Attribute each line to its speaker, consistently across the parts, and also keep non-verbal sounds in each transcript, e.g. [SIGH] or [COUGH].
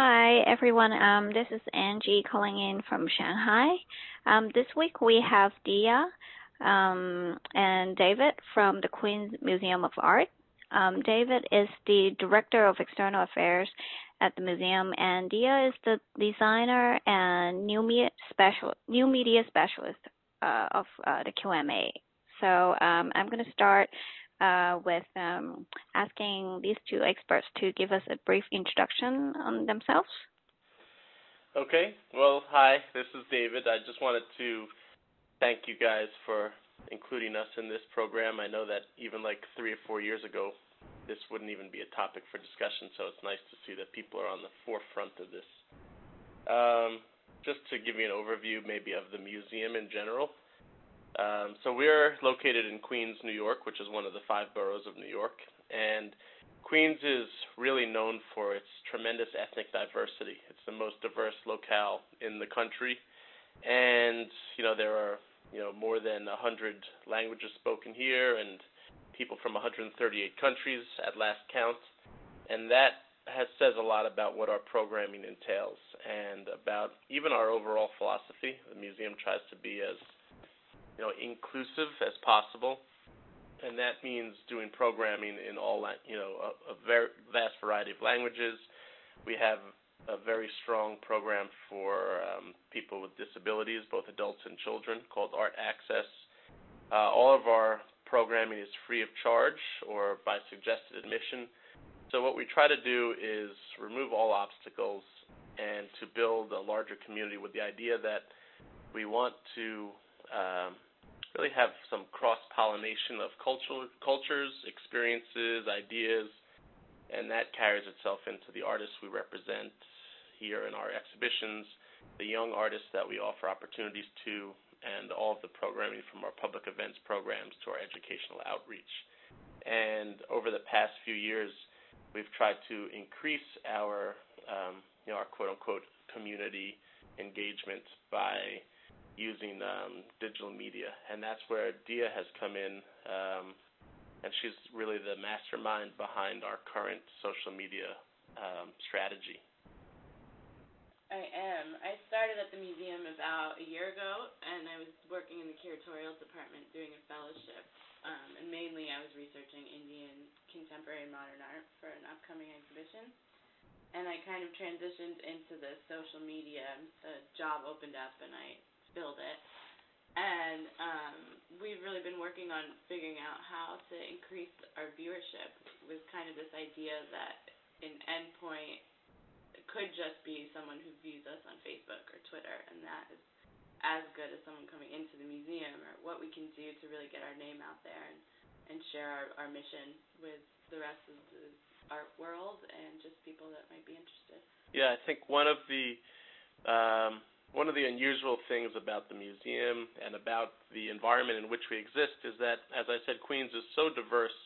Speaker 1: Hi, everyone. Um, this is Angie calling in from Shanghai. Um, this week we have Diya um, and David from the Queens Museum of Art. Um, David is the Director of External Affairs at the museum, and Diya is the designer and new media, special, new media specialist uh, of uh, the QMA. So um, I'm going to start uh, with um, asking these two experts to give us a brief introduction on themselves.
Speaker 2: Okay. Well, hi, this is David. I just wanted to thank you guys for including us in this program. I know that even like three or four years ago, this wouldn't even be a topic for discussion, so it's nice to see that people are on the forefront of this. Um, just to give you an overview, maybe, of the museum in general. Um, so we're located in Queens, New York, which is one of the five boroughs of New York, and Queens is really known for its tremendous ethnic diversity. It's the most diverse locale in the country, and you know there are you know more than 100 languages spoken here, and people from 138 countries at last count, and that has says a lot about what our programming entails and about even our overall philosophy. The museum tries to be as you know inclusive as possible, and that means doing programming in all you know a, a very vast variety of languages. We have a very strong program for um, people with disabilities, both adults and children, called Art Access. Uh, all of our programming is free of charge or by suggested admission. So what we try to do is remove all obstacles and to build a larger community with the idea that we want to um, really have some cross pollination of cultural cultures, experiences, ideas, and that carries itself into the artists we represent here in our exhibitions, the young artists that we offer opportunities to, and all of the programming from our public events programs to our educational outreach. And over the past few years, we've tried to increase our, um, you know, our quote unquote community engagement by using um, digital media, and that's where Diya has come in, um, and she's really the mastermind behind our current social media um, strategy.
Speaker 3: I am. I started at the museum about a year ago, and I was working in the curatorial department doing a fellowship. Um, and mainly, I was researching Indian contemporary modern art for an upcoming exhibition. And I kind of transitioned into the social media. The job opened up, and I build it. And um, we've really been working on figuring out how to increase our viewership with kind of this idea that an endpoint could just be someone who views us on Facebook or Twitter, and that is as good as someone coming into the museum or what we can do to really get our name out there and, and share our, our mission with the rest of the art world and just people that might be interested.
Speaker 2: Yeah, I think one of the um, one of the unusual things about the museum and about the environment in which we exist is that, as I said, Queens is so diverse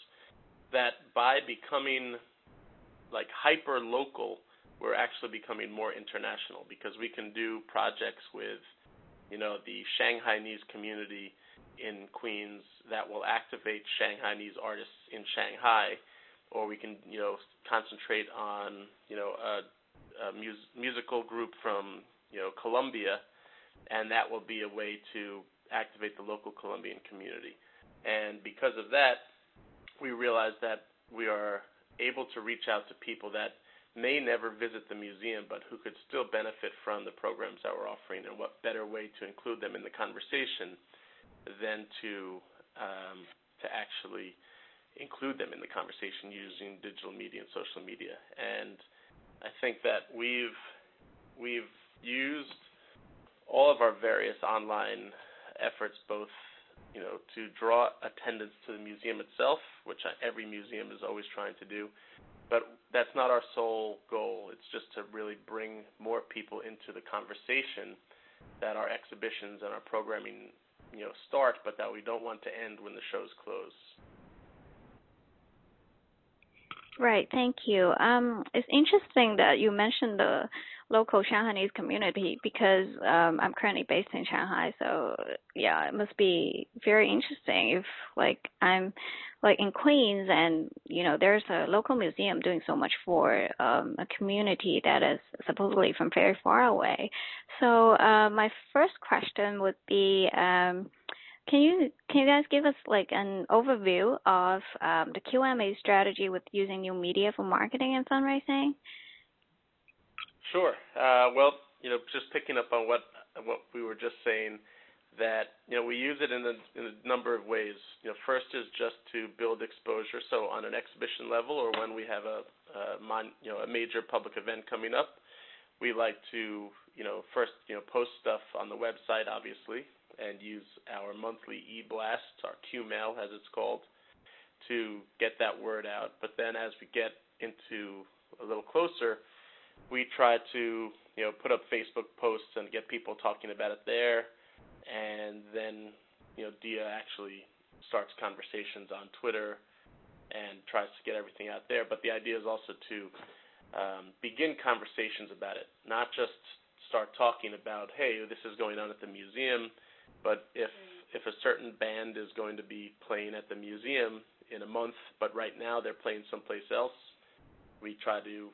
Speaker 2: that by becoming like hyper local, we're actually becoming more international because we can do projects with, you know, the Shanghainese community in Queens that will activate Shanghainese artists in Shanghai, or we can, you know, concentrate on, you know, a, a mus- musical group from you know, Colombia, and that will be a way to activate the local Colombian community. And because of that, we realized that we are able to reach out to people that may never visit the museum, but who could still benefit from the programs that we're offering. And what better way to include them in the conversation than to um, to actually include them in the conversation using digital media and social media. And I think that we've we've used all of our various online efforts, both you know, to draw attendance to the museum itself, which every museum is always trying to do. But that's not our sole goal. It's just to really bring more people into the conversation that our exhibitions and our programming, you know, start, but that we don't want to end when the shows close.
Speaker 1: Right. Thank you. Um, it's interesting that you mentioned the local Shanghainese community because um, I'm currently based in Shanghai. So yeah, it must be very interesting if like I'm like in Queens and you know there's a local museum doing so much for um, a community that is supposedly from very far away. So uh, my first question would be. Um, can you can you guys give us like an overview of um, the QMA strategy with using new media for marketing and fundraising?
Speaker 2: Sure. Uh, well, you know, just picking up on what what we were just saying, that you know we use it in a, in a number of ways. You know, first is just to build exposure. So on an exhibition level, or when we have a, a mon, you know a major public event coming up, we like to you know first you know post stuff on the website, obviously, and use our monthly e-blast, our Q-mail as it's called, to get that word out. But then as we get into a little closer, we try to you know put up Facebook posts and get people talking about it there, and then you know Diya actually starts conversations on Twitter and tries to get everything out there. But the idea is also to um, begin conversations about it, not just start talking about, hey, this is going on at the museum, but if if a certain band is going to be playing at the museum in a month, but right now they're playing someplace else, we try to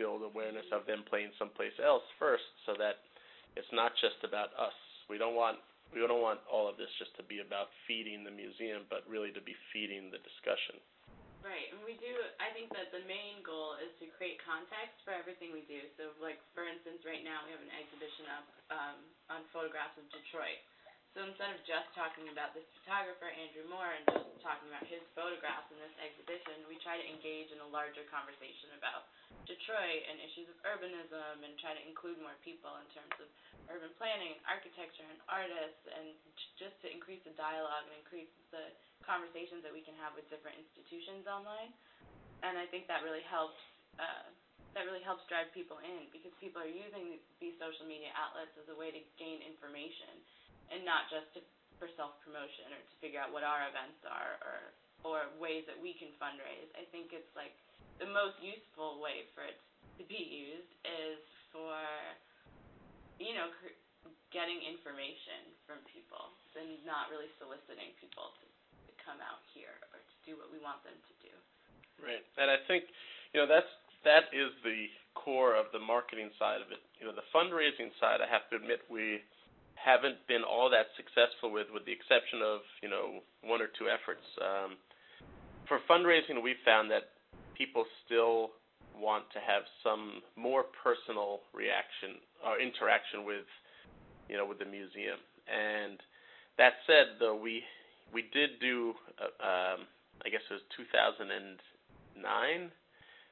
Speaker 2: build awareness of them playing someplace else first, so that it's not just about us. We don't want we don't want all of this just to be about feeding the museum, but really to be feeding the discussion.
Speaker 3: Right, and we do. I think that the main goal is to create context for everything we do. So, like for instance, right now we have an exhibition up um, on photographs of Detroit. So instead of just talking about this photographer, Andrew Moore, and just talking about his photographs in this exhibition, we try to engage in a larger conversation about Detroit and issues of urbanism and try to include more people in terms of urban planning, architecture, and artists, and just to increase the dialogue and increase the conversations that we can have with different institutions online. And I think that really helps. Uh, that really helps drive people in because people are using these social media outlets as a way to gain information and not just to, for self promotion or to figure out what our events are or or ways that we can fundraise. I think it's like the most useful way for it to be used is for you know cr- getting information from people and not really soliciting people to, to come out here or to do what we want them to do.
Speaker 2: Right, and I think you know that's that is the core of the marketing side of it. You know, the fundraising side, I have to admit, we haven't been all that successful with, with the exception of you know one or two efforts. Um, for fundraising, we found that people still want to have some more personal reaction or interaction with you know with the museum. And that said, though we we did do uh, um, I guess it was 2009,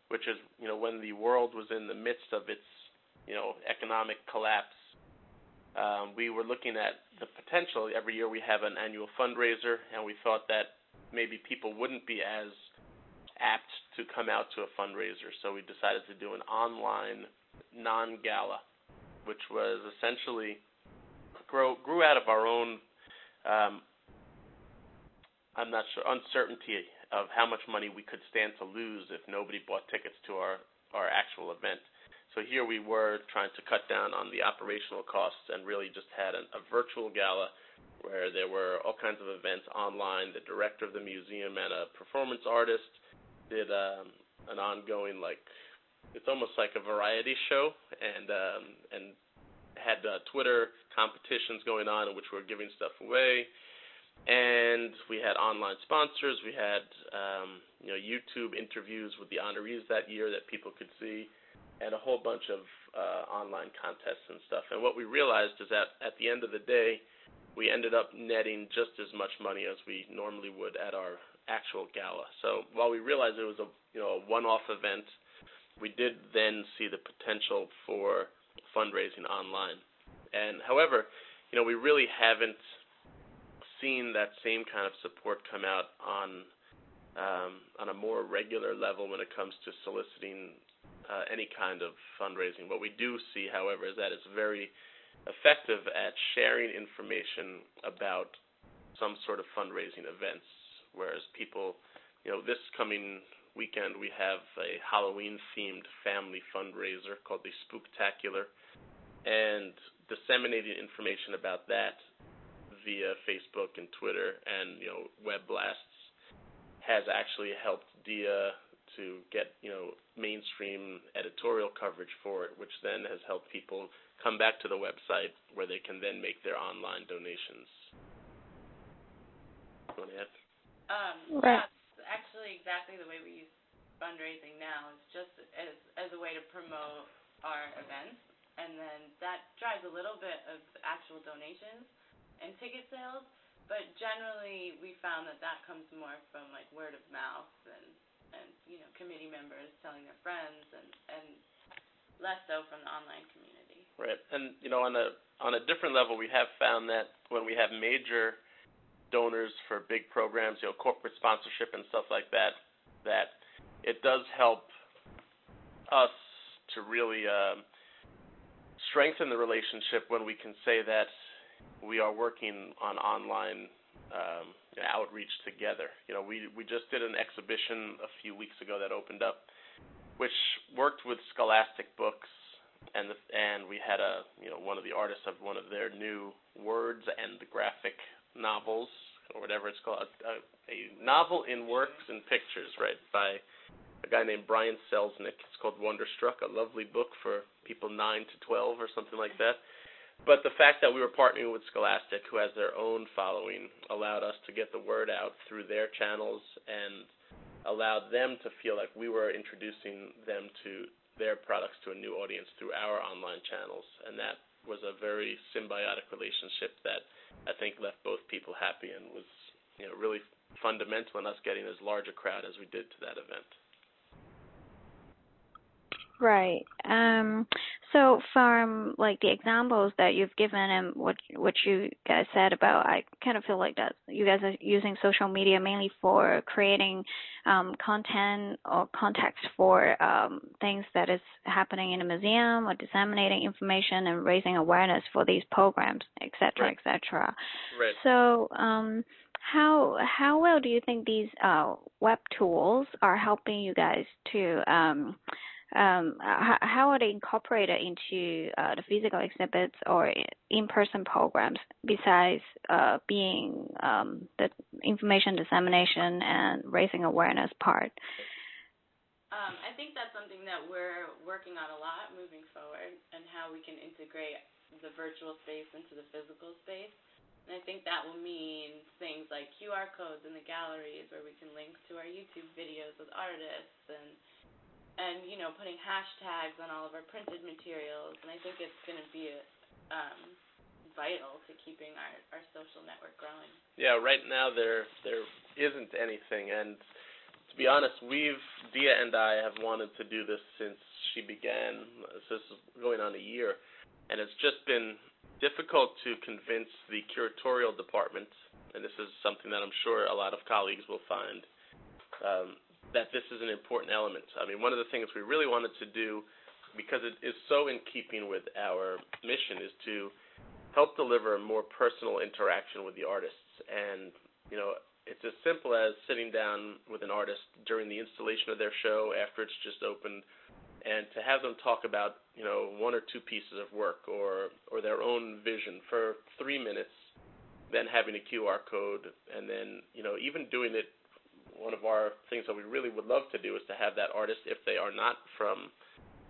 Speaker 2: which is you know when the world was in the midst of its you know economic collapse um, we were looking at the potential. Every year we have an annual fundraiser, and we thought that maybe people wouldn't be as apt to come out to a fundraiser. So we decided to do an online non-gala, which was essentially grow, grew out of our own, um, I'm not sure, uncertainty of how much money we could stand to lose if nobody bought tickets to our, our actual event. So here we were trying to cut down on the operational costs and really just had an, a virtual gala where there were all kinds of events online. The director of the museum and a performance artist did um, an ongoing like it's almost like a variety show and um, and had uh, Twitter competitions going on in which we were giving stuff away. And we had online sponsors. We had um, you know YouTube interviews with the honorees that year that people could see and a whole bunch of uh, online contests and stuff. And what we realized is that at the end of the day, we ended up netting just as much money as we normally would at our actual gala. So while we realized it was a you know a one-off event, we did then see the potential for fundraising online. And however, you know we really haven't seen that same kind of support come out on um, on a more regular level when it comes to soliciting uh, any kind of fundraising. What we do see, however, is that it's very effective at sharing information about some sort of fundraising events. Whereas people, you know, this coming weekend we have a Halloween themed family fundraiser called the Spooktacular, and disseminating information about that via Facebook and Twitter and you know web blasts has actually helped Diya to get you know mainstream editorial coverage for it, which then has helped people come back to the website where they can then make their online donations. Want to add?
Speaker 3: Um, right. Yeah, actually exactly the way we use fundraising now. It's just as as a way to promote our events, and then that drives a little bit of actual donations and ticket sales. But generally, we found that that comes more from like word of mouth and and you know committee members telling their friends and and less so from the online community.
Speaker 2: Right, and you know on a on a different level, we have found that when we have major donors for big programs, you know, corporate sponsorship and stuff like that, that it does help us to really uh, strengthen the relationship when we can say that we are working on online um, outreach together. You know, we we just did an exhibition a few weeks ago that opened up, which worked with Scholastic Books, and the, and we had a you know one of the artists of one of their new words and graphic novels or whatever it's called, a, a novel in works and pictures, right, by a guy named Brian Selznick. It's called Wonderstruck, a lovely book for people nine to twelve or something like that. But the fact that we were partnering with Scholastic, who has their own following, allowed us to get the word out through their channels and allowed them to feel like we were introducing them to their products to a new audience through our online channels. And that was a very symbiotic relationship that I think left both people happy and was you know really fundamental in us getting as large a crowd as we did to that event.
Speaker 1: Right. Um, so from like the examples that you've given and what what you guys said about, I kind of feel like that you guys are using social media mainly for creating um, content or context for um, things that is happening in a museum or disseminating information and raising awareness for these programs, et cetera, right. et cetera.
Speaker 2: Right.
Speaker 1: So. Um, how how well do you think these uh, web tools are helping you guys to um, how are they incorporated into uh, the physical exhibits or in-person programs besides uh, being um, the information dissemination and raising awareness part?
Speaker 3: Um, I think that's something that we're working on a lot moving forward, and how we can integrate the virtual space into the physical space. And I think that will mean things like QR codes in the galleries, where we can link to our YouTube videos with artists and and you know putting hashtags on all of our printed materials and i think it's going to be um, vital to keeping our, our social network growing.
Speaker 2: Yeah right now there there isn't anything and to be honest we've Diya and i have wanted to do this since she began this is going on a year and it's just been difficult to convince the curatorial department and this is something that i'm sure a lot of colleagues will find um, that this is an important element. I mean, one of the things we really wanted to do, because it is so in keeping with our mission, is to help deliver a more personal interaction with the artists. And, you know, it's as simple as sitting down with an artist during the installation of their show after it's just opened and to have them talk about, you know, one or two pieces of work or or their own vision for 3 minutes then having a QR code and then, you know, even doing it one of our things that we really would love to do is to have that artist, if they are not from,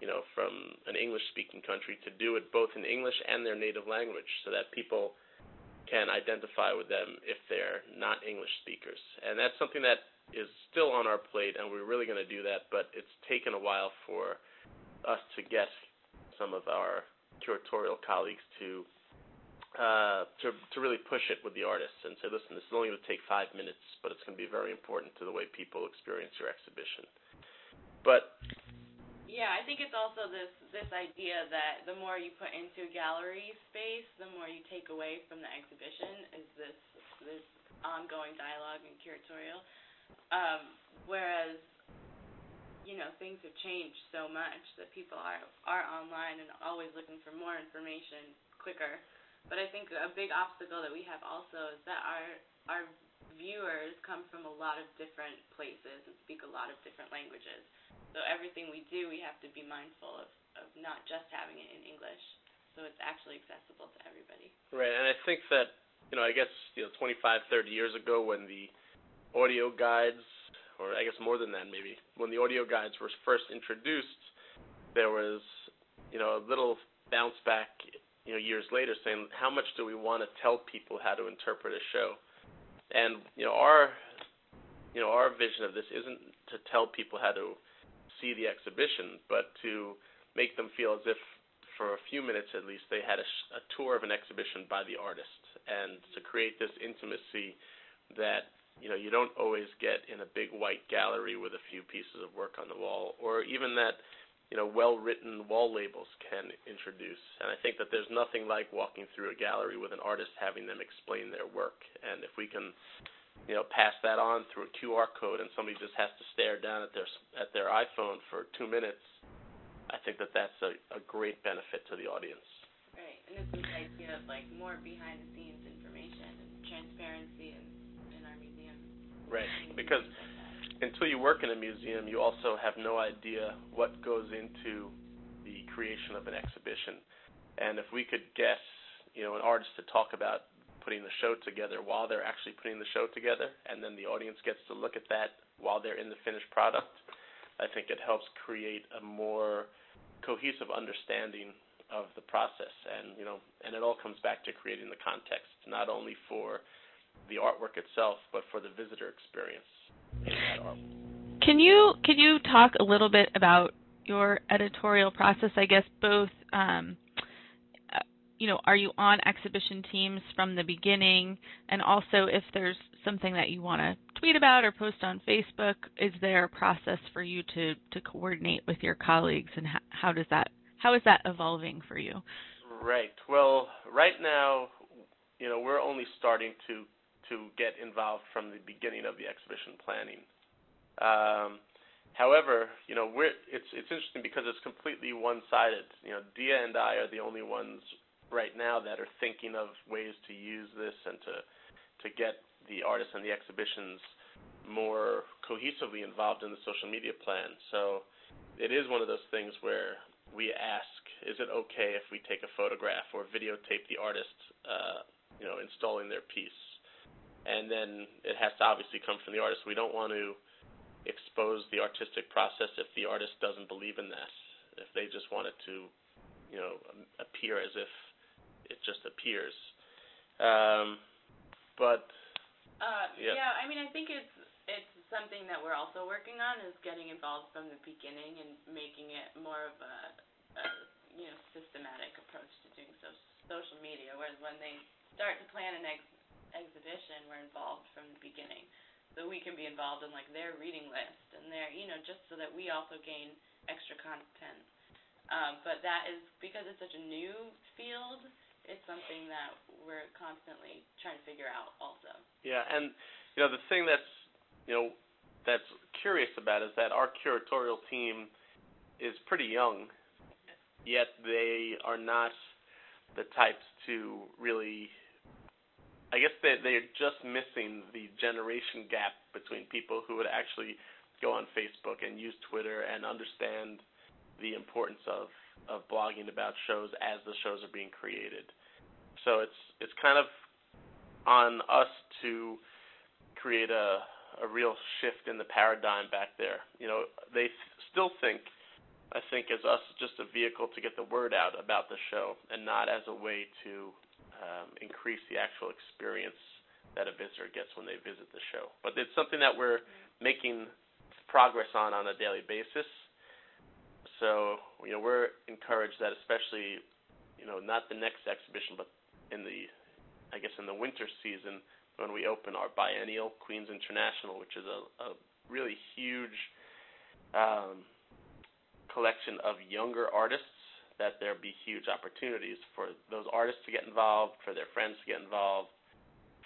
Speaker 2: you know, from an English-speaking country, to do it both in English and their native language, so that people can identify with them if they're not English speakers. And that's something that is still on our plate, and we're really going to do that. But it's taken a while for us to get some of our curatorial colleagues to uh, to to really push it with the artists and say, listen, this is only going to take five minutes, but it's going to be very important to the way people experience your exhibition. But
Speaker 3: yeah, I think it's also this this idea that the more you put into a gallery space, the more you take away from the exhibition. Is this this ongoing dialogue and curatorial? Um, whereas you know things have changed so much that people are are online and always looking for more information quicker but I think a big obstacle that we have also is that our our viewers come from a lot of different places and speak a lot of different languages. So everything we do, we have to be mindful of, of not just having it in English, so it's actually accessible to everybody.
Speaker 2: Right, and I think that you know, I guess you know, 25, 30 years ago when the audio guides, or I guess more than that maybe, when the audio guides were first introduced, there was you know a little bounce back you know years later saying how much do we want to tell people how to interpret a show, and you know our you know our vision of this isn't to tell people how to see the exhibition, but to make them feel as if for a few minutes at least they had a, a tour of an exhibition by the artist. And to create this intimacy that you know you don't always get in a big white gallery with a few pieces of work on the wall or even that you know well written wall labels can introduce and i think that there's nothing like walking through a gallery with an artist having them explain their work and if we can you know pass that on through a qr code and somebody just has to stare down at their at their iphone for 2 minutes I think that that's a, a great benefit to the audience.
Speaker 3: Right, and it's this idea of like more behind the scenes information and transparency in, in our museum.
Speaker 2: Right, because until you work in a museum, you also have no idea what goes into the creation of an exhibition. And if we could guess, you know, an artist to talk about putting the show together while they're actually putting the show together, and then the audience gets to look at that while they're in the finished product, I think it helps create a more cohesive understanding of the process and you know and it all comes back to creating the context not only for the artwork itself but for the visitor experience in that artwork.
Speaker 4: Can you can you talk a little bit about your editorial process I guess both um, uh, you know are you on exhibition teams from the beginning and also if there's something that you want to tweet about or post on Facebook, is there a process for you to to coordinate with your colleagues, and how, how does that how is that evolving for you?
Speaker 2: Right. Well, right now, you know, we're only starting to to get involved from the beginning of the exhibition planning. Um, however, you know, it's it's interesting because it's completely one-sided. You know, Diya and I are the only ones right now that are thinking of ways to use this and to to get the artists and the exhibitions more cohesively involved in the social media plan. So it is one of those things where we ask, is it okay if we take a photograph or videotape the artist, uh, you know, installing their piece? And then it has to obviously come from the artist. We don't want to expose the artistic process if the artist doesn't believe in that. If they just want it to, you know, appear as if it just appears. Um, but
Speaker 3: uh, yeah. yeah, I mean, I think it's it's something that we're also working on is getting involved from the beginning and making it more of a, a you know systematic approach to doing so, social media. Whereas when they start to plan an ex- exhibition, we're involved from the beginning, so we can be involved in like their reading list and their you know just so that we also gain extra content. Um, but that is because it's such a new field it's something that we're constantly trying to figure out also.
Speaker 2: Yeah, and you know the thing that's you know that's curious about is that our curatorial team is pretty young, yet they are not the types to really. I guess they they're just missing the generation gap between people who would actually go on Facebook and use Twitter and understand the importance of of blogging about shows as the shows are being created. So it's it's kind of on us to create a a real shift in the paradigm back there. You know, they still think I think as us just a vehicle to get the word out about the show and not as a way to um, increase the actual experience that a visitor gets when they visit the show. But it's something that we're making progress on on a daily basis. So you know we're encouraged that especially you know not the next exhibition but in the, I guess in the winter season when we open our biennial Queens International, which is a, a really huge um, collection of younger artists. That there be huge opportunities for those artists to get involved, for their friends to get involved,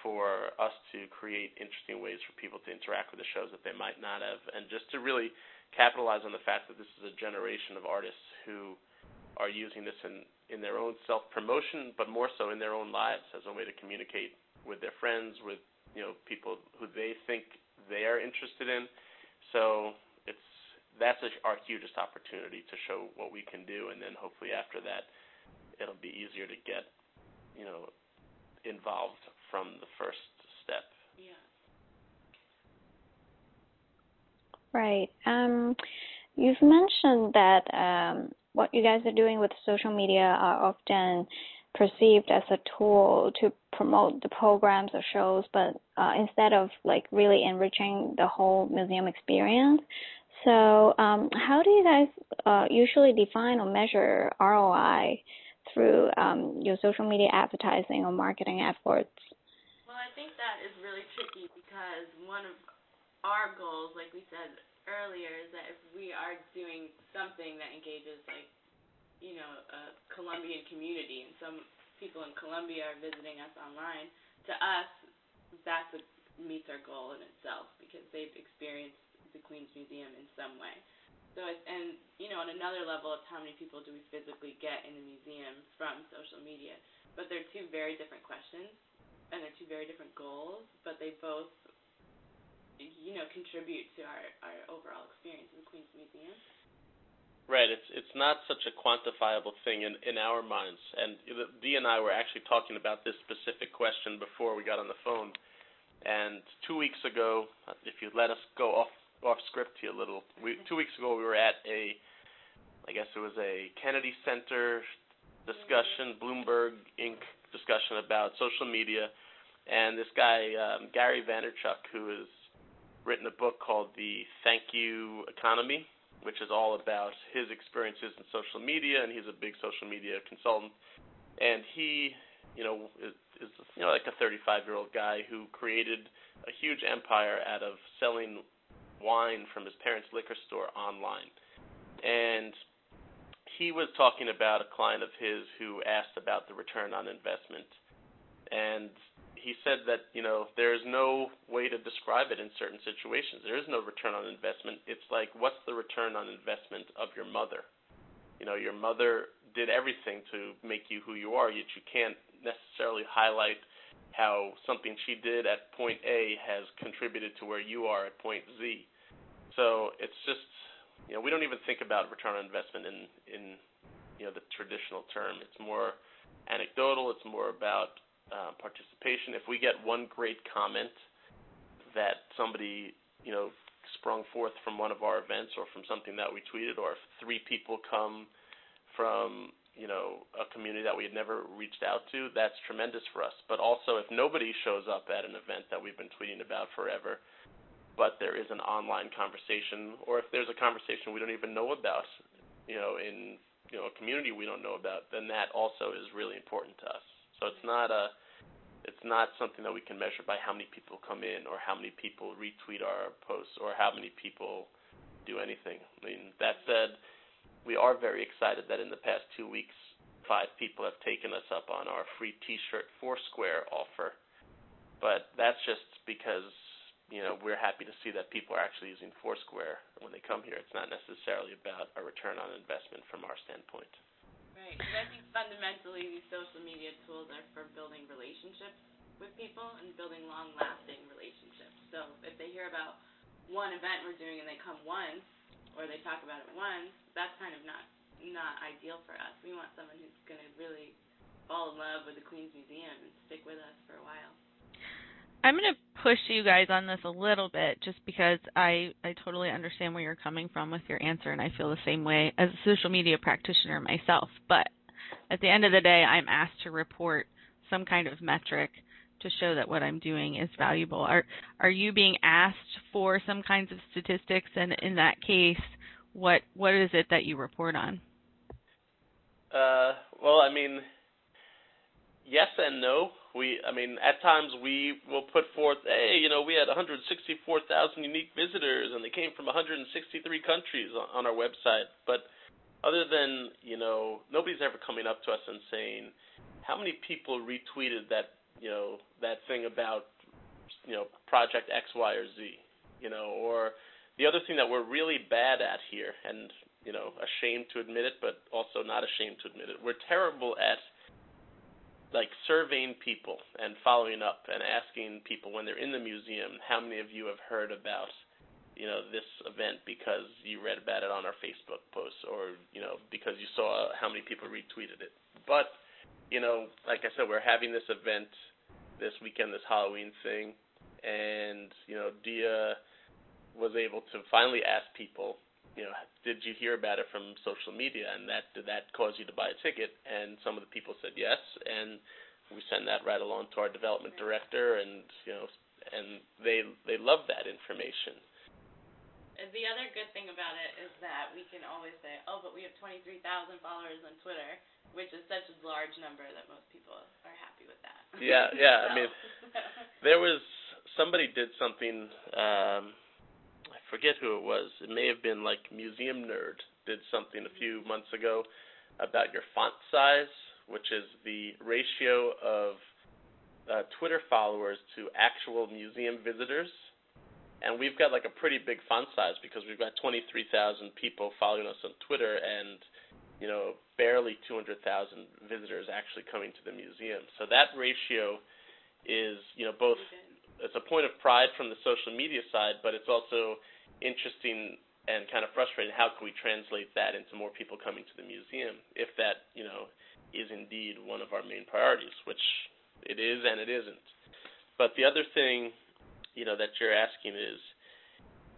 Speaker 2: for us to create interesting ways for people to interact with the shows that they might not have, and just to really capitalize on the fact that this is a generation of artists who are using this in in their own self promotion, but more so in their own lives as a way to communicate with their friends, with you know people who they think they are interested in. So that's our hugest opportunity to show what we can do, and then hopefully after that, it'll be easier to get you know involved from the first step.
Speaker 3: Yeah.
Speaker 1: Right. Um, you've mentioned that um, what you guys are doing with social media are often perceived as a tool to promote the programs or shows, but uh, instead of like really enriching the whole museum experience. So, um, how do you guys uh, usually define or measure ROI through um, your social media advertising or marketing efforts?
Speaker 3: Well, I think that is really tricky because one of our goals, like we said earlier, is that if we are doing something that engages like you know, a Colombian community, and some people in Colombia are visiting us online. To us, what meets our goal in itself because they've experienced the Queens Museum in some way. So, it's, and you know, on another level, it's how many people do we physically get in the museum from social media. But they're two very different questions, and they're two very different goals. But they both, you know, contribute to our our overall experience in the Queens Museum.
Speaker 2: Right. It's it's not such a quantifiable thing in in our minds. And Dee and I were actually talking about this specific question before we got on the phone. And two weeks ago, if you let us go off off script here a little, we, two weeks ago we were at a, I guess it was a Kennedy Center discussion, Bloomberg Inc. discussion about social media, and this guy um, Gary Vaynerchuk, who has written a book called The Thank You Economy, which is all about his experiences in social media, and he's a big social media consultant. And he, you know, is, is you know like a 35 year old guy who created a huge empire out of selling wine from his parents' liquor store online. And he was talking about a client of his who asked about the return on investment. And he said that you know there is no way to describe it in certain situations. There is no return on investment. It's like what's the return on investment of your mother? You know, your mother did everything to make you who you are, yet you can't necessarily highlight how something she did at point A has contributed to where you are at point Z. So it's just you know we don't even think about return on investment in in you know the traditional term. It's more anecdotal. It's more about uh, participation. If we get one great comment that somebody, you know, sprung forth from one of our events or from something that we tweeted, or if three people come from, you know, a community that we had never reached out to, that's tremendous for us. But also, if nobody shows up at an event that we've been tweeting about forever, but there is an online conversation, or if there's a conversation we don't even know about, you know, in you know a community we don't know about, then that also is really important to us. So it's not a it's not something that we can measure by how many people come in or how many people retweet our posts or how many people do anything. I mean, that said, we are very excited that in the past two weeks, five people have taken us up on our free T-shirt Foursquare offer. But that's just because you know we're happy to see that people are actually using Foursquare when they come here. It's not necessarily about a return on investment from our standpoint.
Speaker 3: Right. Because I think fundamentally these social media tools are for building relationships with people and building long-lasting relationships. So if they hear about one event we're doing and they come once, or they talk about it once, that's kind of not not ideal for us. We want someone who's going to really fall in love with the Queens Museum and stick with us for a while.
Speaker 4: I'm going to push you guys on this a little bit just because I, I totally understand where you're coming from with your answer, and I feel the same way as a social media practitioner myself. But at the end of the day, I'm asked to report some kind of metric to show that what I'm doing is valuable. Are are you being asked for some kinds of statistics, and in that case, what what is it that you report on?
Speaker 2: Uh, well, I mean, yes and no. We I mean at times we will put forth hey you know we had 164,000 unique visitors and they came from 163 countries on, our website. But other than you know nobody's ever coming up to us and saying how many people retweeted that you know that thing about you know project X Y or Z you know or the other thing that we're really bad at here and you know ashamed to admit it but also not ashamed to admit it we're terrible at like surveying people and following up and asking people when they're in the museum how many of you have heard about you know this event because you read about it on our Facebook post or you know because you saw how many people retweeted it. But you know like I said we're having this event this weekend this Halloween thing and you know Diya was able to finally ask people you know, did you hear about it from social media, and that did that cause you to buy a ticket? And some of the people said yes, and we send that right along to our development director, and you know, and they they love that information.
Speaker 3: The other good thing about it is that we can always say, oh, but we have 23,000 followers on Twitter, which is such a large number that most people are happy with that.
Speaker 2: Yeah, yeah. I [LAUGHS] mean, there was somebody did something. um forget who it was. It may have been like Museum Nerd did something a few months ago about your font size, which is the ratio of uh, Twitter followers to actual museum visitors. And we've got like a pretty big font size because we've got 23,000 people following us on Twitter and you know barely 200,000 visitors actually coming to the museum. So that ratio is you know both it's a point of pride from the social media side, but it's also interesting and kind of frustrating. How can we translate that into more people coming to the museum if that, you know, is indeed one of our main priorities, which it is and it isn't. But the other thing, you know, that you're asking is,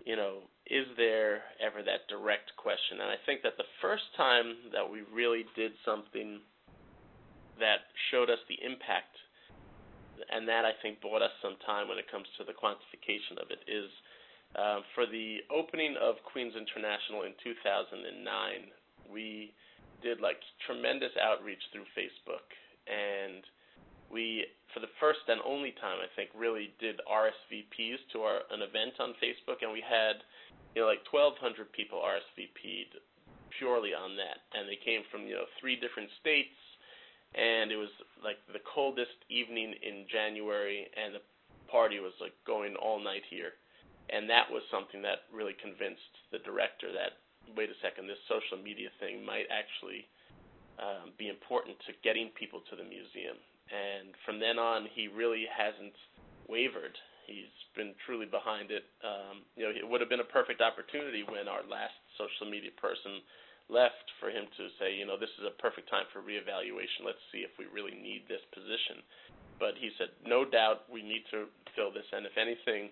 Speaker 2: you know, is there ever that direct question? And I think that the first time that we really did something that showed us the impact, and that I think bought us some time when it comes to the quantification of it, is uh, for the opening of Queens International in 2009, we did like tremendous outreach through Facebook, and we, for the first and only time, I think, really did RSVPs to our an event on Facebook, and we had you know like 1,200 people RSVP'd purely on that, and they came from you know three different states, and it was like the coldest evening in January, and the party was like going all night here and that was something that really convinced the director that wait a second, this social media thing might actually um, be important to getting people to the museum. And from then on, he really hasn't wavered. He's been truly behind it. Um, you know, it would have been a perfect opportunity when our last social media person left for him to say, you know, this is a perfect time for reevaluation. Let's see if we really need this position. But he said, no doubt we need to fill this, and if anything,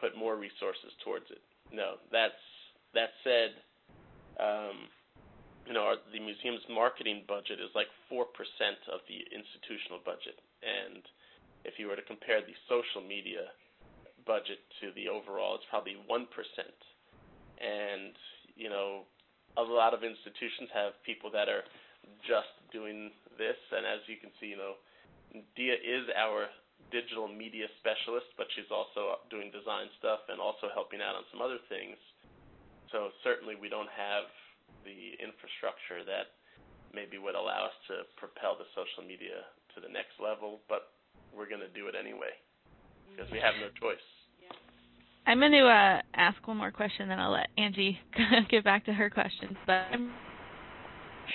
Speaker 2: put more resources towards it. No, that's that said, um, you know, our, the museum's marketing budget is like four percent of the institutional budget, and if you were to compare the social media budget to the overall, it's probably one percent. And you know, a lot of institutions have people that are just doing this, and as you can see, you know, Diya is our digital media specialist, but she's also doing design stuff and also helping out on some other things. So certainly we don't have the infrastructure that maybe would allow us to propel the social media to the next level, but we're going to do it anyway because we have no choice.
Speaker 4: I'm going to uh, ask one more question, then I'll let Angie [LAUGHS] get back to her questions. But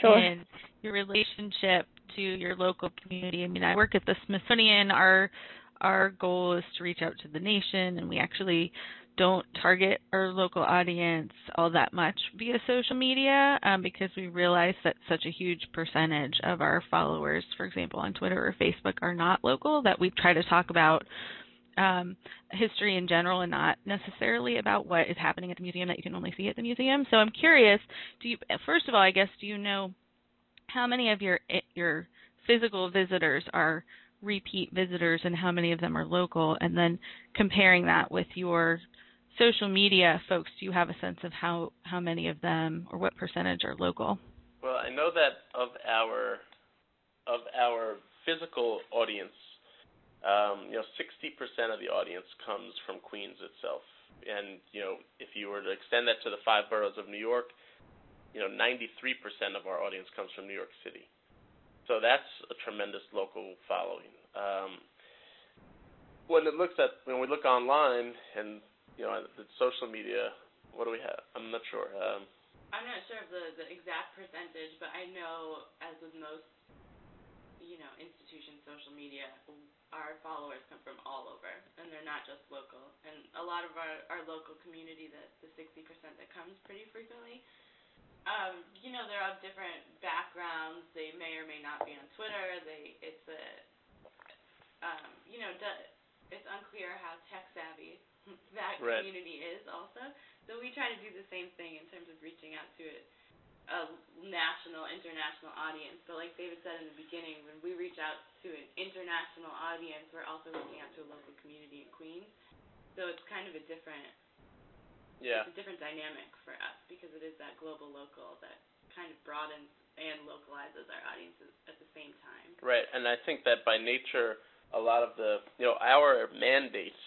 Speaker 1: sure.
Speaker 4: in your relationship to your local community. I mean, I work at the Smithsonian. Our our goal is to reach out to the nation, and we actually don't target our local audience all that much via social media um, because we realize that such a huge percentage of our followers, for example, on Twitter or Facebook, are not local. That we try to talk about um, history in general and not necessarily about what is happening at the museum that you can only see at the museum. So I'm curious. Do you first of all, I guess, do you know how many of your your physical visitors are repeat visitors and how many of them are local? And then comparing that with your social media folks do you have a sense of how how many of them or what percentage are local?
Speaker 2: Well i know that of our of our physical audience um, you know 60% of the audience comes from queens itself. And you know if you were to extend that to the five boroughs of new york you know, 93% of our audience comes from New York City. So that's a tremendous local following. Um, when it looks at when we look online and you know the social media, what do we have? I'm not sure. Um,
Speaker 3: I'm not sure of the the exact percentage, but I know as with most you know, institutions, social media, our followers come from all over, and they're not just local. And a lot of our our local community, that the 60% that comes pretty frequently, um, you know, they're of different backgrounds. They may or may not be on Twitter. They it's a um, you know, it's unclear how tech savvy [LAUGHS] that
Speaker 2: right.
Speaker 3: community is also. So we try to do the same thing in terms of reaching out to it a national, international audience. But like David said in the beginning, when we reach out to an international audience, we're also reaching out to a local community in Queens. So it's kind of a different,
Speaker 2: yeah,
Speaker 3: it's a different dynamic for us because it is that global local that kind of broadens and localizes our audiences at the same time.
Speaker 2: Right, and I think that by nature, a lot of the, you know, our mandate,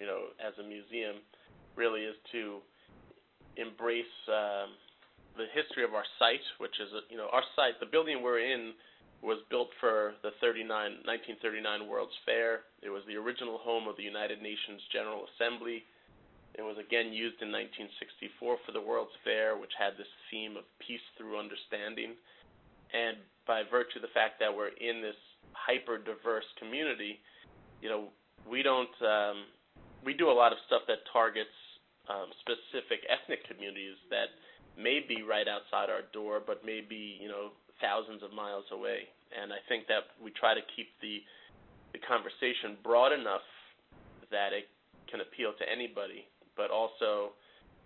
Speaker 2: you know, as a museum, really is to embrace. Um, the history of our site, which is, you know, our site, the building we're in was built for the 39, 1939 World's Fair. It was the original home of the United Nations General Assembly. It was again used in 1964 for the World's Fair, which had this theme of peace through understanding. And by virtue of the fact that we're in this hyper diverse community, you know, we don't, um, we do a lot of stuff that targets um, specific ethnic communities that may be right outside our door, but may be you know thousands of miles away. And I think that we try to keep the the conversation broad enough that it can appeal to anybody, but also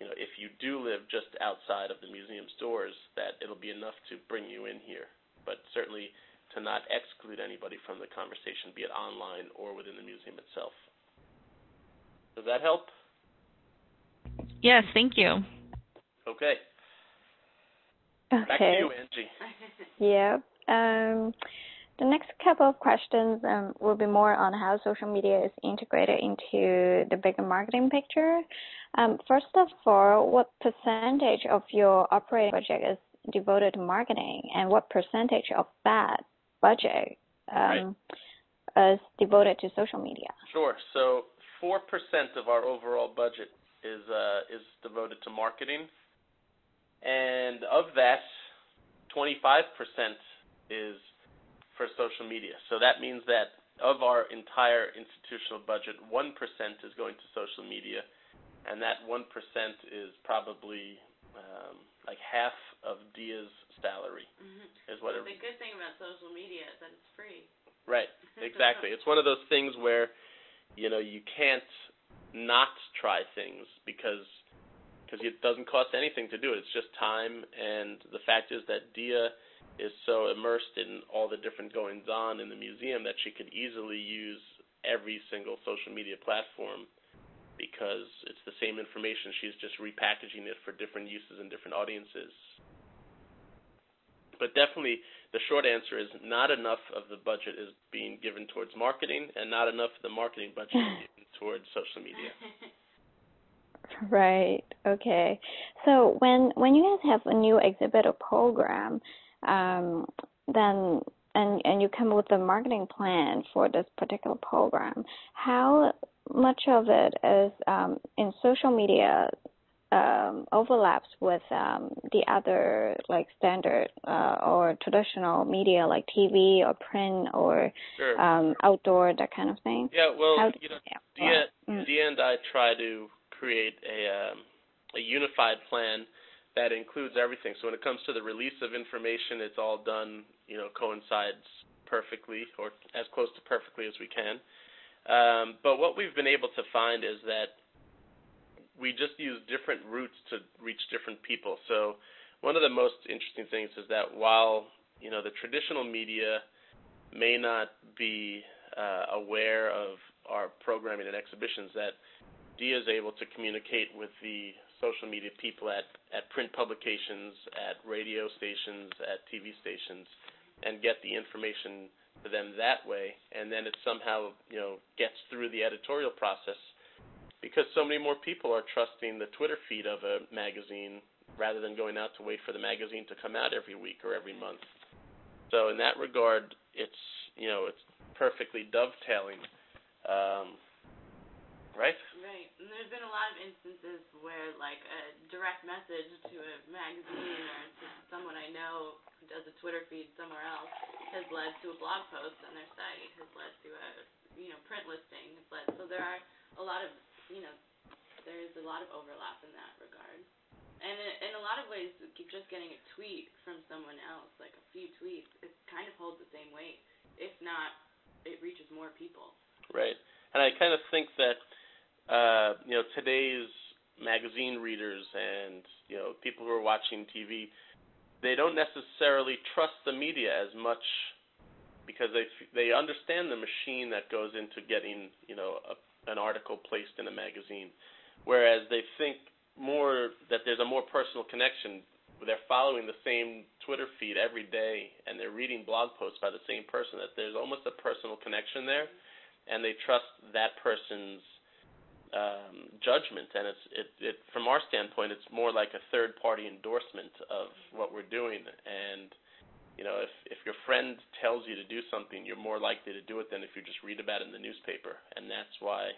Speaker 2: you know if you do live just outside of the museum's doors, that it'll be enough to bring you in here. But certainly to not exclude anybody from the conversation, be it online or within the museum itself. Does that help?
Speaker 4: Yes, thank you.
Speaker 2: Okay.
Speaker 1: Okay.
Speaker 2: Back to you, Angie. [LAUGHS]
Speaker 1: yeah. Um, the next couple of questions um, will be more on how social media is integrated into the bigger marketing picture. Um, first of all, what percentage of your operating budget is devoted to marketing, and what percentage of that budget um, right. is devoted to social media?
Speaker 2: Sure. So, four percent of our overall budget is uh, is devoted to marketing and of that, 25% is for social media. So that means that of our entire institutional budget, 1% is going to social media, and that 1% is probably um, like half of Diya's salary.
Speaker 3: Mm-hmm.
Speaker 2: Is what
Speaker 3: well, it, the good thing about social media is that it's free.
Speaker 2: Right, exactly. it's one of those things where you know you can't not try things because because it doesn't cost anything to do it. It's just time, and the fact is that Diya is so immersed in all the different goings on in the museum that she could easily use every single social media platform because it's the same information. She's just repackaging it for different uses and different audiences. But definitely, the short answer is not enough of the budget is being given towards marketing, and not enough of the marketing budget is [LAUGHS] given towards social media.
Speaker 1: Right. Okay. So when when you guys have a new exhibit or program, um, then and and you come with a marketing plan for this particular program, how much of it is um, in social media um, overlaps with um, the other like standard uh, or traditional media like TV or print or
Speaker 2: sure.
Speaker 1: um, outdoor that kind of thing?
Speaker 2: Yeah, well,
Speaker 1: How,
Speaker 2: you know,
Speaker 1: yeah,
Speaker 2: Diya,
Speaker 1: well,
Speaker 2: Diya and I try to create a um, a unified plan that includes everything. So when it comes to the release of information, it's all done, you know, coincides perfectly or as close to perfectly as we can. Um, but what we've been able to find is that we just use different routes to reach different people. So one of the most interesting things is that while you know the traditional media may not be uh, aware of our programming and exhibitions, that Diya is able to communicate with the social media people at, at print publications, at radio stations, at TV stations, and get the information to them that way. And then it somehow, you know, gets through the editorial process because so many more people are trusting the Twitter feed of a magazine rather than going out to wait for the magazine to come out every week or every month. So in that regard, it's you know it's perfectly dovetailing um, right?
Speaker 3: And there's been a lot of instances where, like, a direct message to a magazine or to someone I know who does a Twitter feed somewhere else has led to a blog post on their site, has led to a you know print listing, has led so there are a lot of you know there's a lot of overlap in that regard. And in a lot of ways, just getting a tweet from someone else, like a few tweets, it kind of holds the same weight. If not, it reaches more people.
Speaker 2: Right. And I kind of think that uh, you know today's magazine readers and you know people who are watching TV, they don't necessarily trust the media as much because they they understand the machine that goes into getting you know a, an article placed in a magazine, whereas they think more that there's a more personal connection. They're following the same Twitter feed every day, and they're reading blog posts by the same person. That there's almost a personal connection there, and they trust that person's um, judgment, and it's it, it from our standpoint, it's more like a third party endorsement of what we're doing. And you know, if if your friend tells you to do something, you're more likely to do it than if you just read about it in the newspaper. And that's why,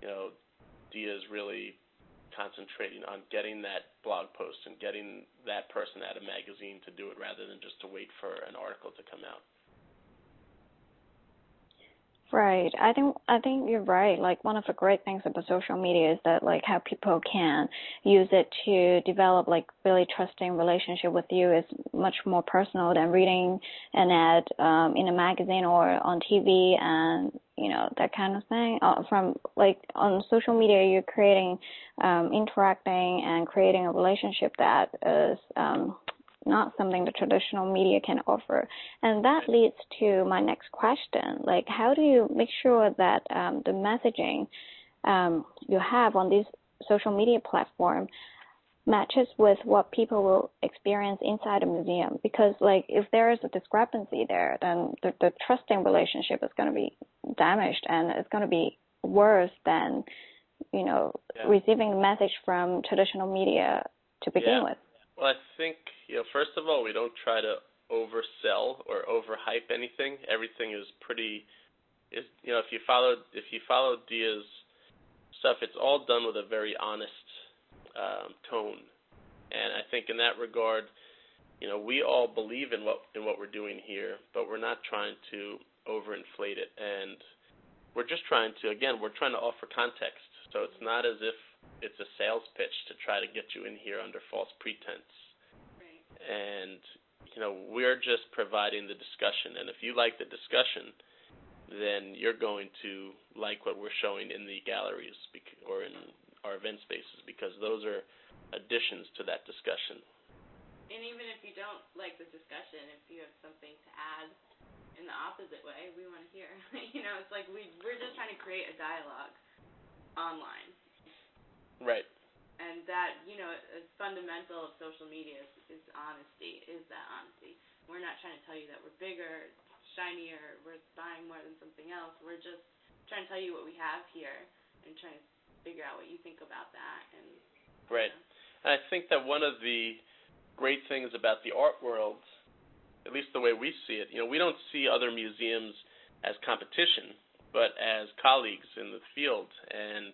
Speaker 2: you know, Diya is really concentrating on getting that blog post and getting that person at a magazine to do it rather than just to wait for an article to come out.
Speaker 1: Right. I think I think you're right. Like one of the great things about social media is that like how people can use it to develop like really trusting relationship with you is much more personal than reading an ad um, in a magazine or on TV and you know that kind of thing. Uh, from like on social media, you're creating, um, interacting, and creating a relationship that is um, not something the traditional media can offer. And that leads to my next question. Like, how do you make sure that um, the messaging um, you have on these social media platform matches with what people will experience inside a museum? Because, like, if there is a discrepancy there, then the, the trusting relationship is going to be damaged and it's going to be worse than, you know, yeah. receiving a message from traditional media to begin
Speaker 2: yeah.
Speaker 1: with.
Speaker 2: Well, I think you know, first of all, we don't try to oversell or overhype anything. Everything is pretty. Is you know, if you follow if you follow Diya's stuff, it's all done with a very honest um, tone, and I think in that regard, you know, we all believe in what in what we're doing here, but we're not trying to overinflate it, and we're just trying to again, we're trying to offer context. So it's not as if it's a sales pitch to try to get you in here under false pretense.
Speaker 3: Right.
Speaker 2: And you know, we're just providing the discussion, and if you like the discussion, then you're going to like what we're showing in the galleries or in our event spaces because those are additions to that discussion.
Speaker 3: And even if you don't like the discussion, if you have something to add in the opposite way, we want to hear. [LAUGHS] you know, it's like we we're just trying to create a dialogue online.
Speaker 2: Right.
Speaker 3: And that, you know, a fundamental of social media is, is honesty, is that honesty. We're not trying to tell you that we're bigger, shinier, we're buying more than something else. We're just trying to tell you what we have here and trying to figure out what you think about that. And
Speaker 2: Right. You know. And I think that one of the great things about the art world, at least the way we see it, you know, we don't see other museums as competition, but as colleagues in the field. And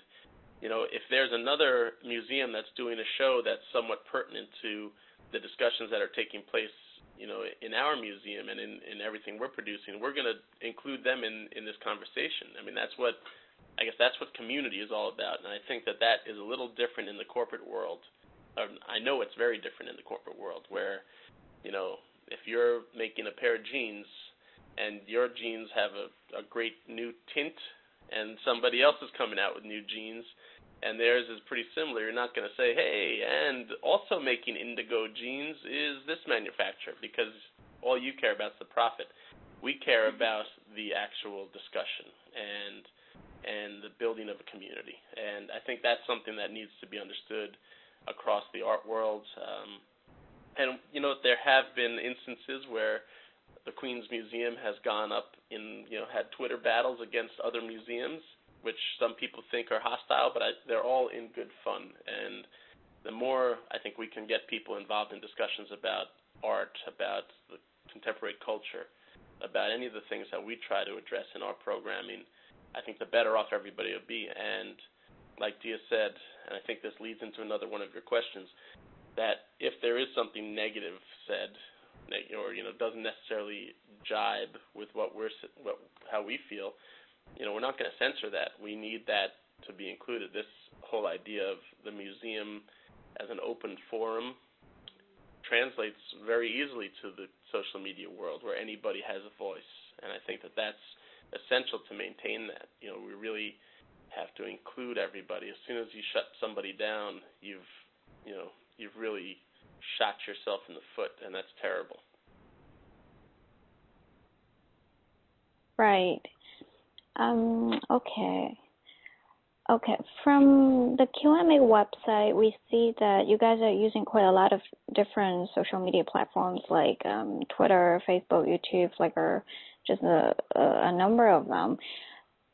Speaker 2: you know, if there's another museum that's doing a show that's somewhat pertinent to the discussions that are taking place, you know, in our museum and in, in everything we're producing, we're going to include them in, in this conversation. I mean, that's what, I guess that's what community is all about. And I think that that is a little different in the corporate world. Um, I know it's very different in the corporate world where, you know, if you're making a pair of jeans and your jeans have a, a great new tint and somebody else is coming out with new jeans and theirs is pretty similar, you're not going to say, hey, and also making indigo jeans is this manufacturer because all you care about is the profit. We care mm-hmm. about the actual discussion and and the building of a community. And I think that's something that needs to be understood across the art world. Um, and you know, there have been instances where the Queens Museum has gone up in you know had Twitter battles against other museums which some people think are hostile, but I, they're all in good fun. And the more I think we can get people involved in discussions about art, about the contemporary culture, about any of the things that we try to address in our programming, I think the better off everybody will be. And like Diya said, and I think this leads into another one of your questions, that if there is something negative said, or you know doesn't necessarily jibe with what we're what how we feel, you know, we're not going to censor that. We need that to be included. This whole idea of the museum as an open forum translates very easily to the social media world where anybody has a voice, and I think that that's essential to maintain that. You know, we really have to include everybody. As soon as you shut somebody down, you've you know you've really shot yourself in the foot, and that's terrible.
Speaker 1: Right. Um, okay. Okay. From the QMA website, we see that you guys are using quite a lot of different social media platforms like um, Twitter, Facebook, YouTube, Flickr, just a, a, number of them.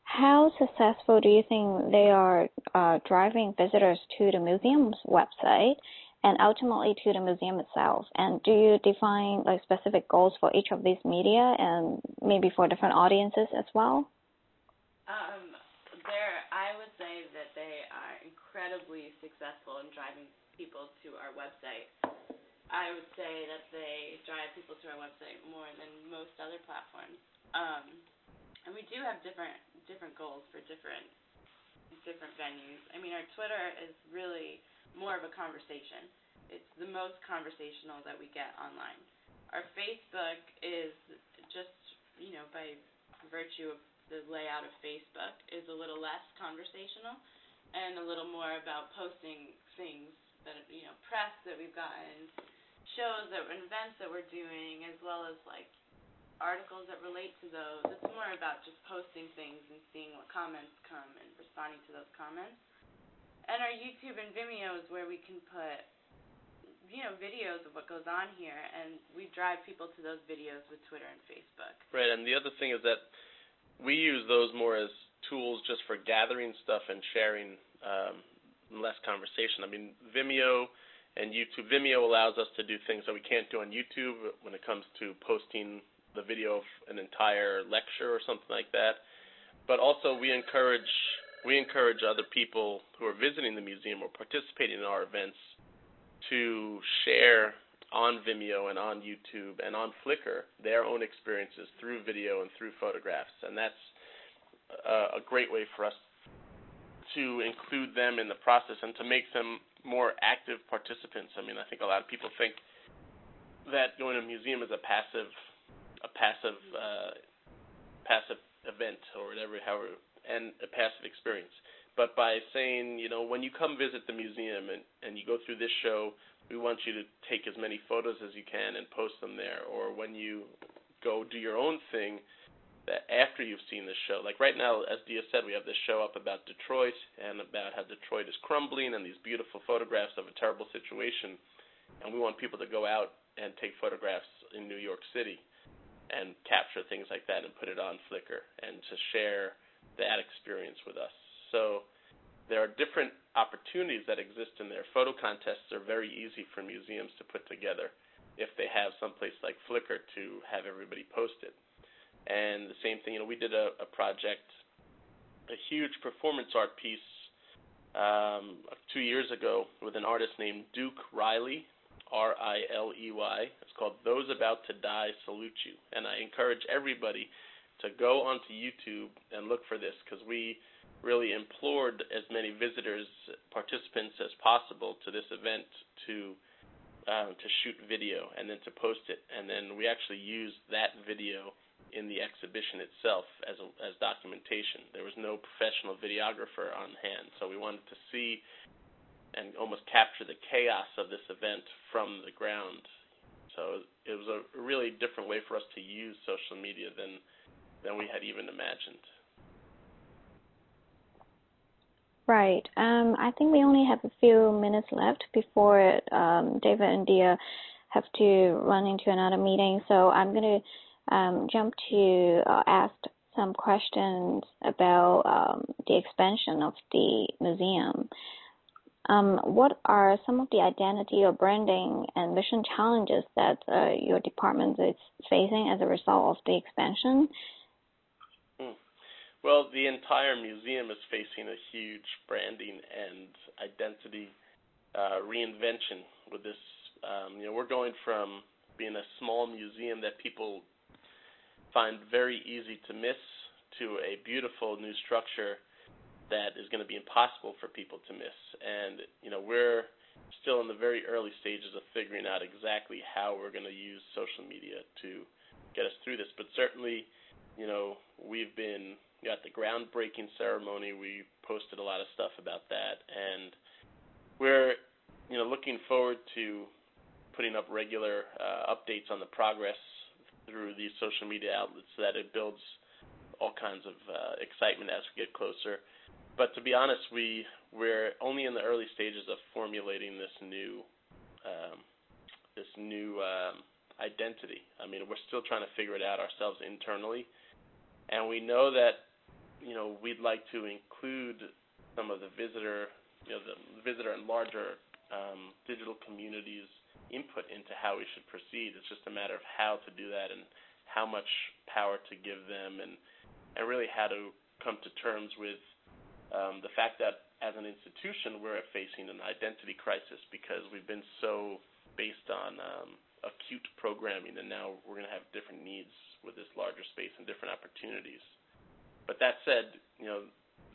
Speaker 1: How successful do you think they are uh, driving visitors to the museum's website and ultimately to the museum itself? And do you define like specific goals for each of these media and maybe for different audiences as well?
Speaker 3: Um, there, I would say that they are incredibly successful in driving people to our website. I would say that they drive people to our website more than most other platforms. Um, and we do have different different goals for different different venues. I mean, our Twitter is really more of a conversation. It's the most conversational that we get online. Our Facebook is just, you know, by virtue of the layout of Facebook is a little less conversational and a little more about posting things that you know press that we've gotten, shows that events that we're doing, as well as like articles that relate to those. It's more about just posting things and seeing what comments come and responding to those comments. And our YouTube and Vimeo is where we can put you know videos of what goes on here and we drive people to those videos with Twitter and Facebook.
Speaker 2: Right, and the other thing is that we use those more as tools just for gathering stuff and sharing um, less conversation. I mean, Vimeo and YouTube. Vimeo allows us to do things that we can't do on YouTube when it comes to posting the video of an entire lecture or something like that. But also, we encourage we encourage other people who are visiting the museum or participating in our events to share on Vimeo and on YouTube and on Flickr their own experiences through video and through photographs. And that's a, a great way for us to include them in the process and to make them more active participants. I mean, I think a lot of people think that going to a museum is a passive a passive uh, passive event or whatever, however, and a passive experience. But by saying, you know, when you come visit the museum and, and you go through this show, we want you to take as many photos as you can and post them there. Or when you go do your own thing, that after you've seen the show, like right now, as Diya said, we have this show up about Detroit and about how Detroit is crumbling and these beautiful photographs of a terrible situation, and we want people to go out and take photographs in New York City and capture things like that and put it on Flickr and to share that experience with us. So there are different opportunities that exist in there. Photo contests are very easy for museums to put together if they have some place like Flickr to have everybody post it. And the same thing, you know, we did a, a project, a huge performance art piece um, two years ago with an artist named Duke Riley, R I L E Y. It's called Those About to Die Salute You. And I encourage everybody to go onto YouTube and look for this because we really implored as many visitors, participants as possible to this event to um, to shoot video and then to post it, and then we actually used that video in the exhibition itself as a, as documentation. There was no professional videographer on hand, so we wanted to see and almost capture the chaos of this event from the ground. So it was a really different way for us to use social media than than we had even imagined.
Speaker 1: Right. Um, I think we only have a few minutes left before um, David and Diya have to run into another meeting. So I'm going to um, jump to uh, ask some questions about um, the expansion of the museum. Um, what are some of the identity or branding and mission challenges that uh, your department is facing as a result of the expansion?
Speaker 2: Well, the entire museum is facing a huge branding and identity uh, reinvention with this. Um, you know, we're going from being a small museum that people find very easy to miss to a beautiful new structure that is going to be impossible for people to miss. And you know, we're still in the very early stages of figuring out exactly how we're going to use social media to get us through this. But certainly, you know, we've been at the groundbreaking ceremony. We posted a lot of stuff about that, and we're you know looking forward to putting up regular uh, updates on the progress through these social media outlets so that it builds all kinds of uh, excitement as we get closer. But to be honest, we we're only in the early stages of formulating this new um, this new um, identity. I mean, we're still trying to figure it out ourselves internally, and we know that you know we'd like to include some of the visitor, you know, the visitor and larger um, digital communities input into how we should proceed. It's just a matter of how to do that and how much power to give them, and and really how to come to terms with um, the fact that as an institution we're facing an identity crisis because we've been so based on um, acute programming, and now we're going to have different needs with this larger space and different opportunities. But that said, you know,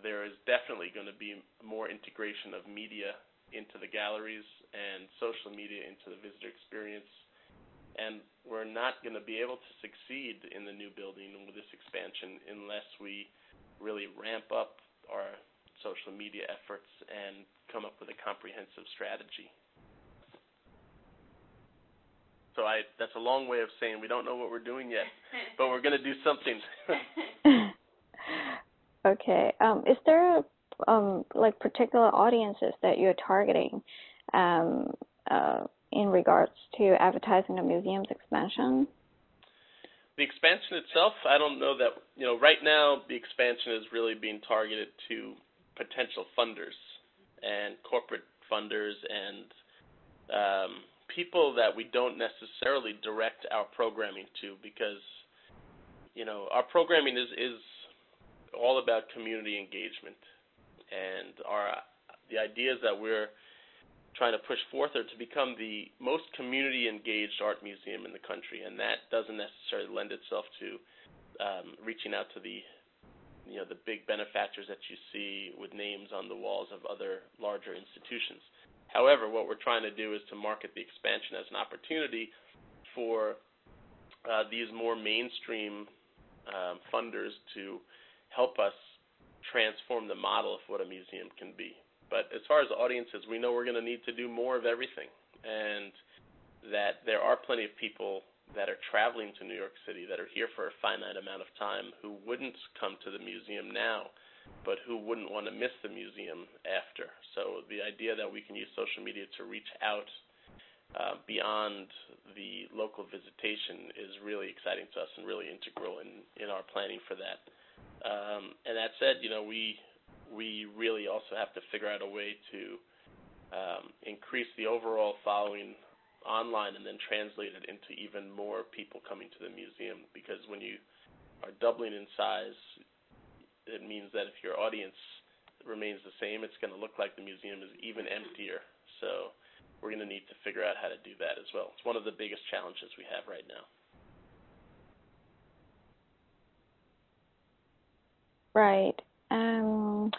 Speaker 2: there is definitely going to be more integration of media into the galleries and social media into the visitor experience. And we're not going to be able to succeed in the new building with this expansion unless we really ramp up our social media efforts and come up with a comprehensive strategy. So I that's a long way of saying we don't know what we're doing yet, [LAUGHS] but we're going to do something. [LAUGHS]
Speaker 1: okay. Um, is there um, like particular audiences that you're targeting um, uh, in regards to advertising the museum's expansion?
Speaker 2: The expansion itself, I don't know that you know. Right now, the expansion is really being targeted to potential funders and corporate funders and um, people that we don't necessarily direct our programming to because you know our programming is is all about community engagement and our the ideas that we're trying to push forth are to become the most community engaged art museum in the country and that doesn't necessarily lend itself to um, reaching out to the you know the big benefactors that you see with names on the walls of other larger institutions. However, what we're trying to do is to market the expansion as an opportunity for uh, these more mainstream um, funders to help us transform the model of what a museum can be. But as far as audiences, we know we're going to need to do more of everything, and that there are plenty of people that are traveling to New York City that are here for a finite amount of time who wouldn't come to the museum now, but who wouldn't want to miss the museum after. So the idea that we can use social media to reach out uh, beyond the local visitation is really exciting to us and really integral in, in our planning for that. Um, and that said, you know, we we really also have to figure out a way to um, increase the overall following online and then translate it into even more people coming to the museum because when you are doubling in size, it means that if your audience remains the same, it's going to look like the museum is even emptier. So we're going to need to figure out how to do that as well. It's one of the biggest challenges we have right now.
Speaker 1: Right. Um,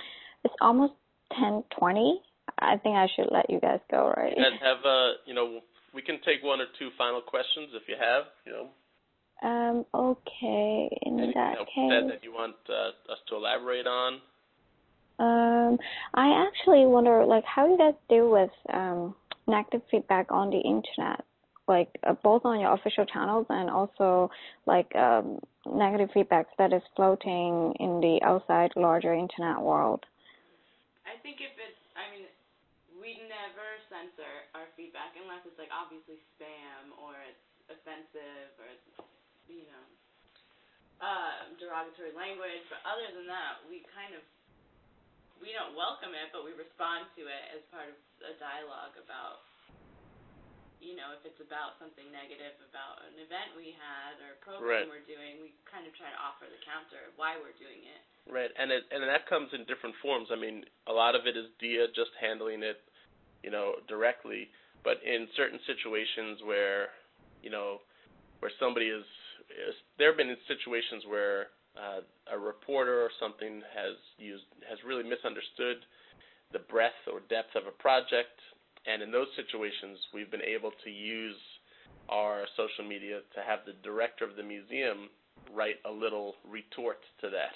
Speaker 1: it's almost 10:20. I think I should let you guys go, right?
Speaker 2: Guys have uh, you know, we can take one or two final questions if you have, you know.
Speaker 1: Um, okay. In
Speaker 2: Anything
Speaker 1: that case.
Speaker 2: That, that you want uh, us to elaborate on?
Speaker 1: Um, I actually wonder, like, how you guys deal with um, negative feedback on the internet, like uh, both on your official channels and also like um, negative feedback that is floating in the outside larger internet world.
Speaker 3: I think if it's, I mean, we never censor our feedback unless it's like obviously spam or it's offensive or it's, you know, um, derogatory language. But other than that, we kind of we don't welcome it, but we respond to it as part of a dialogue about you know, if it's about something negative about an event we had or a program right. we're doing, we kind of try to offer the counter of why we're doing it.
Speaker 2: Right, and it and that comes in different forms. I mean, a lot of it is Diya just handling it you know, directly. But in certain situations where, you know, where somebody is, is there have been situations where uh, a reporter or something has used has really misunderstood the breadth or depth of a project, and in those situations, we've been able to use our social media to have the director of the museum write a little retort to that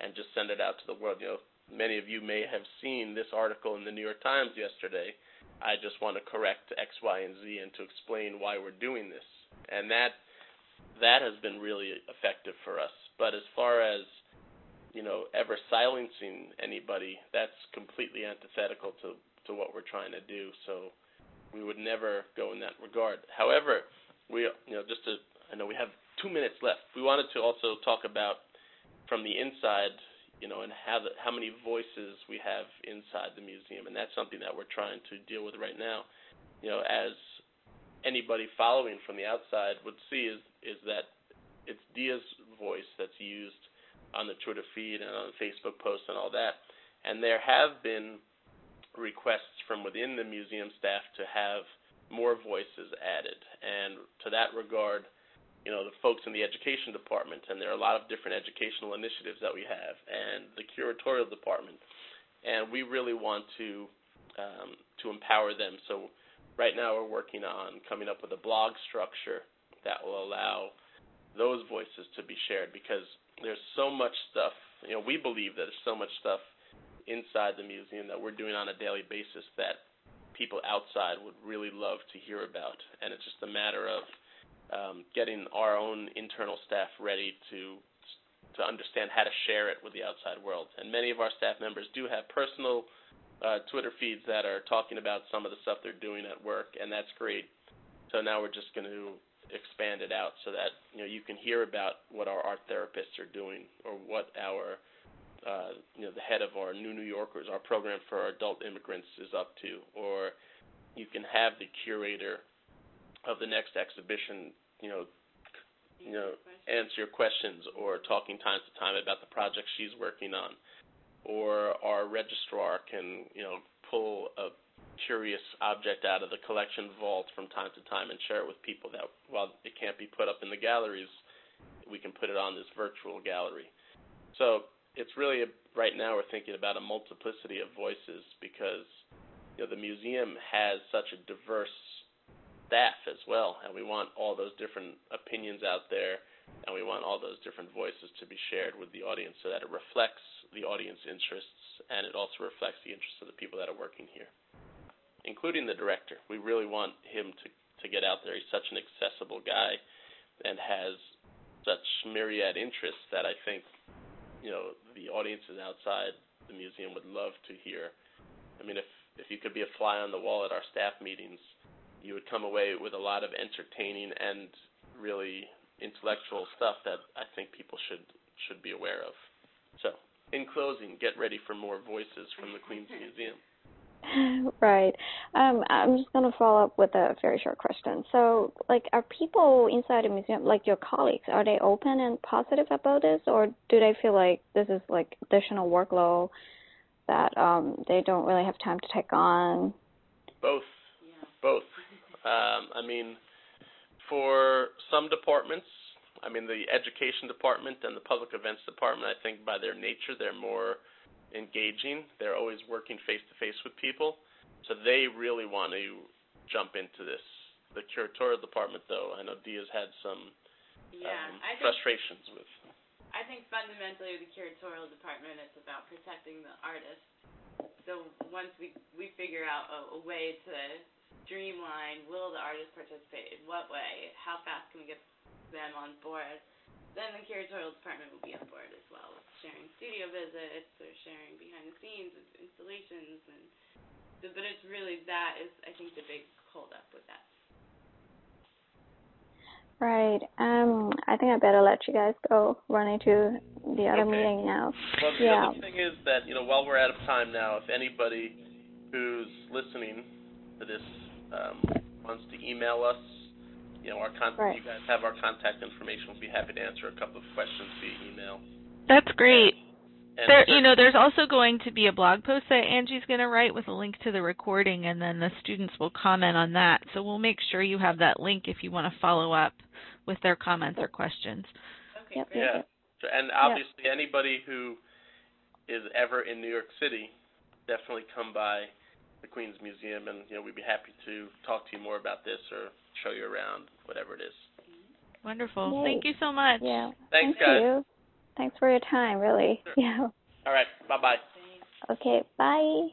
Speaker 2: and just send it out to the world. You know, many of you may have seen this article in the New York Times yesterday. I just want to correct X, Y, and Z and to explain why we're doing this. And that that has been really effective for us. But as far as you know, ever silencing anybody, that's completely antithetical to to what we're trying to do. So we would never go in that regard. However, we you know just to I know we have two minutes left. We wanted to also talk about from the inside, you know, and how the, how many voices we have inside the museum, and that's something that we're trying to deal with right now. You know, as anybody following from the outside would see, is is that it's Diya's voice that's used on the Twitter feed and on the Facebook posts and all that. And there have been requests from within the museum staff to have more voices added. And to that regard, you know, the folks in the education department, and there are a lot of different educational initiatives that we have, and the curatorial department, and we really want to um, to empower them. So right now we're working on coming up with a blog structure that will allow those voices to be shared because there's so much stuff. You know, we believe that there's so much stuff inside the museum that we're doing on a daily basis that people outside would really love to hear about, and it's just a matter of um, getting our own internal staff ready to to understand how to share it with the outside world. And many of our staff members do have personal uh, Twitter feeds that are talking about some of the stuff they're doing at work, and that's great. So now we're just going to expand it out so that you know you can hear about what our art therapists are doing or what our uh, you know the head of our New New Yorkers, our program for our adult immigrants, is up to, or you can have the curator of the next exhibition you know, you know, answer your questions or talking time to time about the project she's working on, or our registrar can you know pull a curious object out of the collection vault from time to time and share it with people that while it can't be put up in the galleries, we can put it on this virtual gallery. So it's really a, right now we're thinking about a multiplicity of voices because you know the museum has such a diverse staff as well, and we want all those different opinions out there, and we want all those different voices to be shared with the audience so that it reflects the audience interests and it also reflects the interests of the people that are working here, including the director. We really want him to to get out there. He's such an accessible guy and has such myriad interests that I think you know the audiences outside the museum would love to hear. I mean, if if you could be a fly on the wall at our staff meetings, you would come away with a lot of entertaining and really intellectual stuff that I think people should should be aware of. So, in closing, get ready for more voices from the Queens Museum. [LAUGHS]
Speaker 1: Right. Um, I'm just going to follow up with a very short question. So, like, are people inside the museum, like your colleagues, are they open and positive about this, or do they feel like this is like additional workload that um, they don't really have time to take on?
Speaker 2: Both.
Speaker 3: Yeah.
Speaker 2: Both. Um, I mean, for some departments, I mean, the education department and the public events department, I think by their nature, they're more engaging. They're always working face to face with people. So they really want to jump into this. The curatorial department, though, I know Diya's had some
Speaker 3: yeah,
Speaker 2: um,
Speaker 3: I think,
Speaker 2: frustrations with.
Speaker 3: I think fundamentally the curatorial department it's about protecting the artist. So once we we figure out a, a way to streamline? Will the artist participate? In what way? How fast can we get them on board? Then the curatorial department will be on board as well, sharing studio visits or sharing behind the scenes of installations, and but it's really that is I think the big holdup with that.
Speaker 1: Right. Um, I think I better let you guys go. Running to the other
Speaker 2: okay.
Speaker 1: meeting now.
Speaker 2: Well, the
Speaker 1: yeah.
Speaker 2: other thing is that you know while we're out of time now, if anybody who's listening to this um, wants to email us, you know, our contact, right. you guys have our contact information. We'll be happy to answer a couple of questions via email.
Speaker 4: That's great. And there, you know, there's also going to be a blog post that Angie's going to write with a link to the recording, and then the students will comment on that. So we'll make sure you have that link if you want to follow up with their comments or questions.
Speaker 3: Okay,
Speaker 1: Yep,
Speaker 3: great.
Speaker 2: Yeah.
Speaker 1: yep.
Speaker 2: And obviously, anybody who is ever in New York City, definitely come by the Queens Museum, and you know we'd be happy to talk to you more about this or show you around, whatever it is.
Speaker 4: Wonderful.
Speaker 1: Yay.
Speaker 4: Thank you so much.
Speaker 1: Yeah.
Speaker 2: Thanks,
Speaker 1: Thank
Speaker 2: guys.
Speaker 1: you. Thanks for your time, really.
Speaker 2: Sure. [LAUGHS]
Speaker 1: Yeah.
Speaker 2: All right. Bye bye.
Speaker 1: Okay, bye.